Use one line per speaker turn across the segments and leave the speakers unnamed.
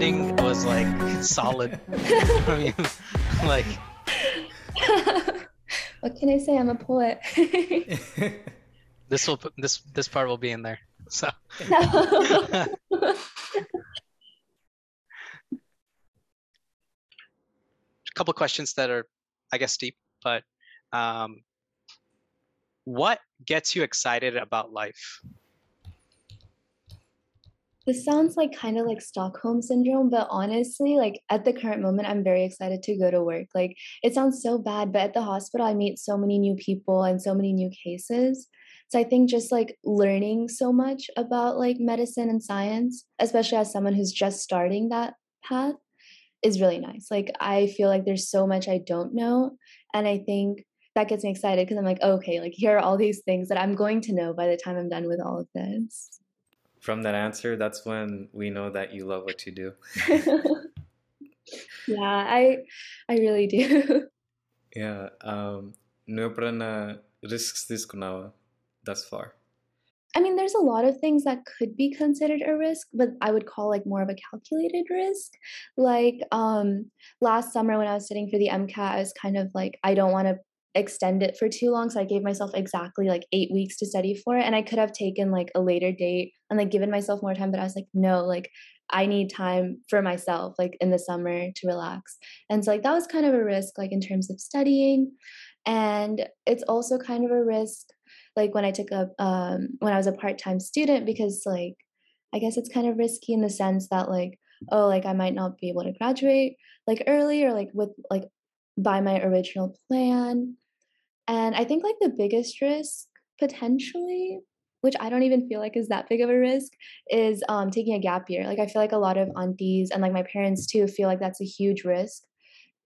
ending was like solid. I mean, like.
what can I say? I'm a poet.
this will this this part will be in there. So. A couple questions that are, I guess, deep, but um, what gets you excited about life?
This sounds like kind of like Stockholm syndrome, but honestly, like at the current moment, I'm very excited to go to work. Like it sounds so bad, but at the hospital, I meet so many new people and so many new cases. So I think just like learning so much about like medicine and science, especially as someone who's just starting that path, is really nice. Like I feel like there's so much I don't know. And I think that gets me excited because I'm like, okay, like here are all these things that I'm going to know by the time I'm done with all of this
from that answer, that's when we know that you love what you do.
yeah, I I really do.
yeah. Um no prana risks this kunawa thus far.
I mean, there's a lot of things that could be considered a risk, but I would call like more of a calculated risk. Like um last summer when I was sitting for the MCAT, I was kind of like, I don't want to extend it for too long. So I gave myself exactly like eight weeks to study for it. And I could have taken like a later date and like given myself more time, but I was like, no, like I need time for myself, like in the summer to relax. And so like that was kind of a risk, like in terms of studying. And it's also kind of a risk, like when I took up um when I was a part-time student, because like I guess it's kind of risky in the sense that like, oh, like I might not be able to graduate like early or like with like by my original plan. And I think like the biggest risk potentially, which I don't even feel like is that big of a risk, is um, taking a gap year. Like I feel like a lot of aunties and like my parents too feel like that's a huge risk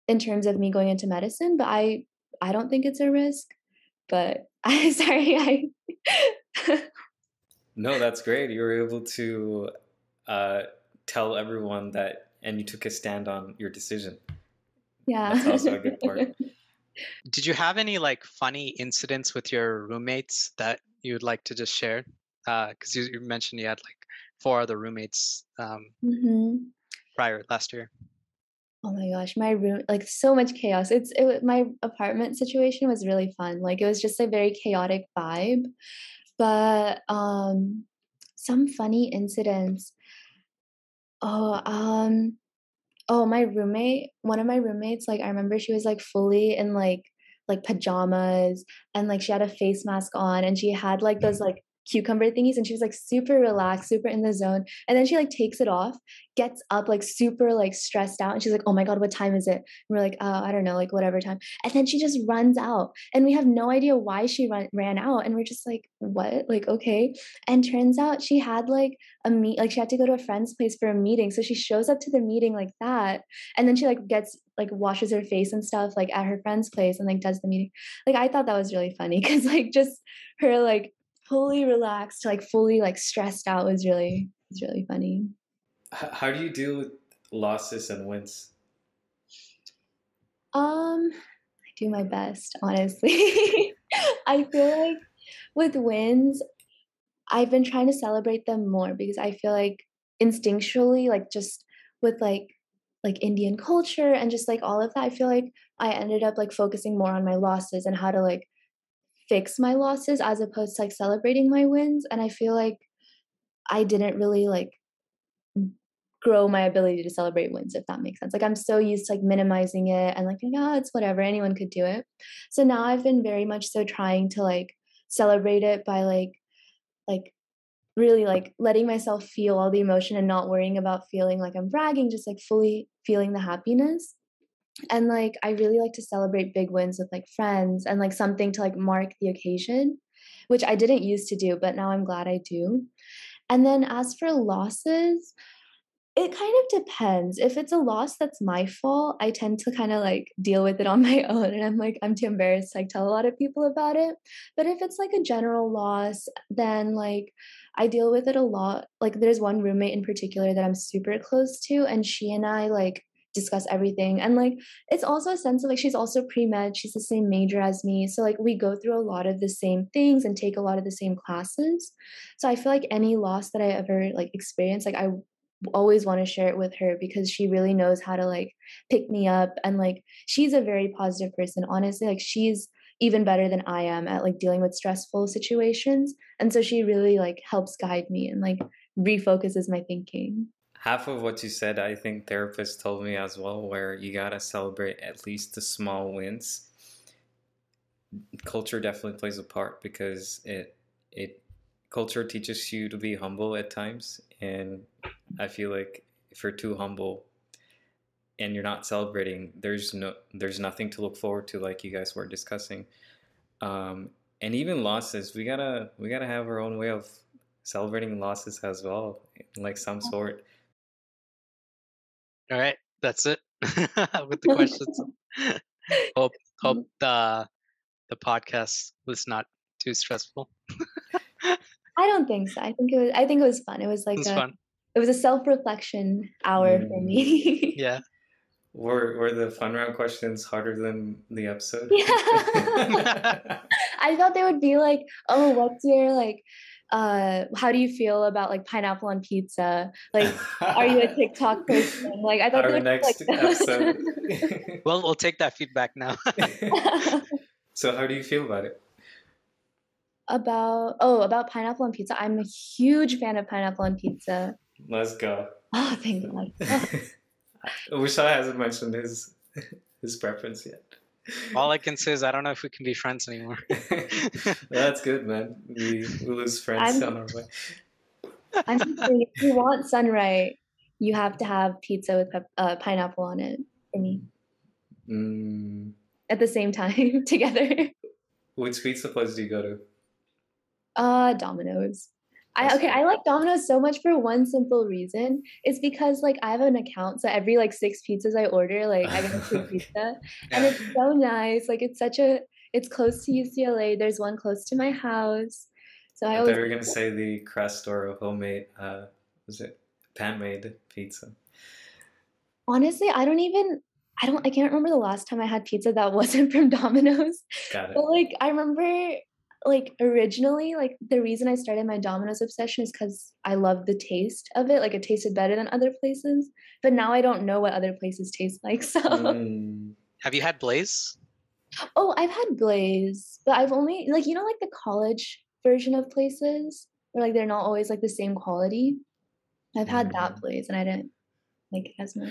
in terms of me going into medicine. But I I don't think it's a risk. But I sorry I.
no, that's great. You were able to uh, tell everyone that, and you took a stand on your decision.
Yeah.
That's also a good part.
Did you have any like funny incidents with your roommates that you'd like to just share? Because uh, you, you, mentioned you had like four other roommates um, mm-hmm. prior last year.
Oh my gosh, my room like so much chaos. It's it, my apartment situation was really fun. Like it was just a very chaotic vibe. But um some funny incidents. Oh, um oh my roommate one of my roommates like i remember she was like fully in like like pajamas and like she had a face mask on and she had like those mm. like cucumber thingies and she was like super relaxed super in the zone and then she like takes it off gets up like super like stressed out and she's like oh my god what time is it? And we're like oh i don't know like whatever time. And then she just runs out and we have no idea why she run, ran out and we're just like what? Like okay. And turns out she had like a meet like she had to go to a friend's place for a meeting so she shows up to the meeting like that and then she like gets like washes her face and stuff like at her friend's place and like does the meeting. Like i thought that was really funny because like just her like fully relaxed, like fully like stressed out was really was really funny.
How do you deal with losses and wins?
Um, I do my best, honestly. I feel like with wins, I've been trying to celebrate them more because I feel like instinctually, like just with like like Indian culture and just like all of that, I feel like I ended up like focusing more on my losses and how to like fix my losses as opposed to like celebrating my wins and i feel like i didn't really like grow my ability to celebrate wins if that makes sense. Like i'm so used to like minimizing it and like yeah it's whatever anyone could do it. So now i've been very much so trying to like celebrate it by like like really like letting myself feel all the emotion and not worrying about feeling like i'm bragging just like fully feeling the happiness and like i really like to celebrate big wins with like friends and like something to like mark the occasion which i didn't used to do but now i'm glad i do. And then as for losses it kind of depends. If it's a loss that's my fault i tend to kind of like deal with it on my own and i'm like i'm too embarrassed to like tell a lot of people about it. But if it's like a general loss then like i deal with it a lot. Like there's one roommate in particular that i'm super close to and she and i like discuss everything. And like it's also a sense of like she's also pre-med, she's the same major as me. So like we go through a lot of the same things and take a lot of the same classes. So I feel like any loss that I ever like experience, like I always want to share it with her because she really knows how to like pick me up and like she's a very positive person honestly like she's even better than I am at like dealing with stressful situations and so she really like helps guide me and like refocuses my thinking
half of what you said i think therapists told me as well where you gotta celebrate at least the small wins. Culture definitely plays a part because it it culture teaches you to be humble at times. And i feel like if you're too humble and you're not celebrating there's no there's nothing to look forward to like you guys were discussing. Um, and even losses we gotta we gotta have our own way of celebrating losses as well like some sort
all right that's it with the questions hope hope the the podcast was not too stressful
I don't think so. I think it was. I think it was fun. It was like it was a. Fun. It was a self-reflection hour mm. for me.
yeah.
Were were the fun round questions harder than the episode?
Yeah. I thought they would be like, oh, what's your like uh how do you feel about like pineapple on pizza like are you a tiktok person like i thought
our next like episode
well we'll take that feedback now
so how do you feel about it
about oh about pineapple on pizza. I'm a huge fan of pineapple on pizza.
Let's go.
Oh, thank God.
Oh. Vishal hasn't mentioned his his preference yet.
All I can say is I don't know if we can be friends anymore.
That's good, man. We, we lose friends I'm, on our way.
I'm thinking if you want sunrise, you have to have pizza with uh, pineapple on it for me.
Mm.
At the same time, together.
Which pizza place do you go to?
Uh, Domino's. I okay, I like Domino's so much for one simple reason. It's because like I have an account, so every like six pizzas I order, like I get a free pizza, and it's so nice. Like it's such a, it's close to UCLA. There's one close to my house, so I,
I
always.
We were gonna say the crust or a homemade, uh, was it pan made pizza?
Honestly, I don't even. I don't. I can't remember the last time I had pizza that wasn't from Domino's.
Got it.
But like I remember like originally like the reason i started my domino's obsession is because i love the taste of it like it tasted better than other places but now i don't know what other places taste like so. Mm.
have you had blaze?
Oh i've had blaze but i've only like you know like the college version of places where like they're not always like the same quality? I've had mm. that blaze and i didn't like it as much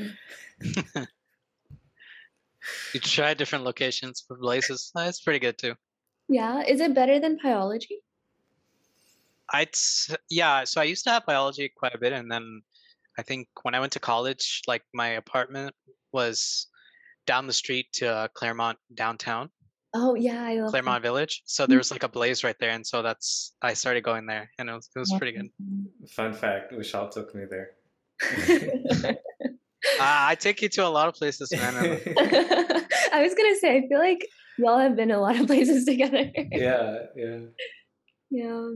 you try different locations for blazes that's pretty good too
yeah. Is it better than Pieology?
I'd yeah. So I used to have Pieology quite a bit, and then I think when I went to college, like my apartment was down the street to uh, Claremont downtown.
Oh yeah, I love
Claremont
that.
Village. So there was like a blaze right there, and so that's I started going there, and it was it was yeah. pretty good.
Fun fact: Vishal took me there.
uh, I take you to a lot of places, man.
I was gonna say, I feel like y'all have been a lot of places together.
yeah, yeah.
Yeah.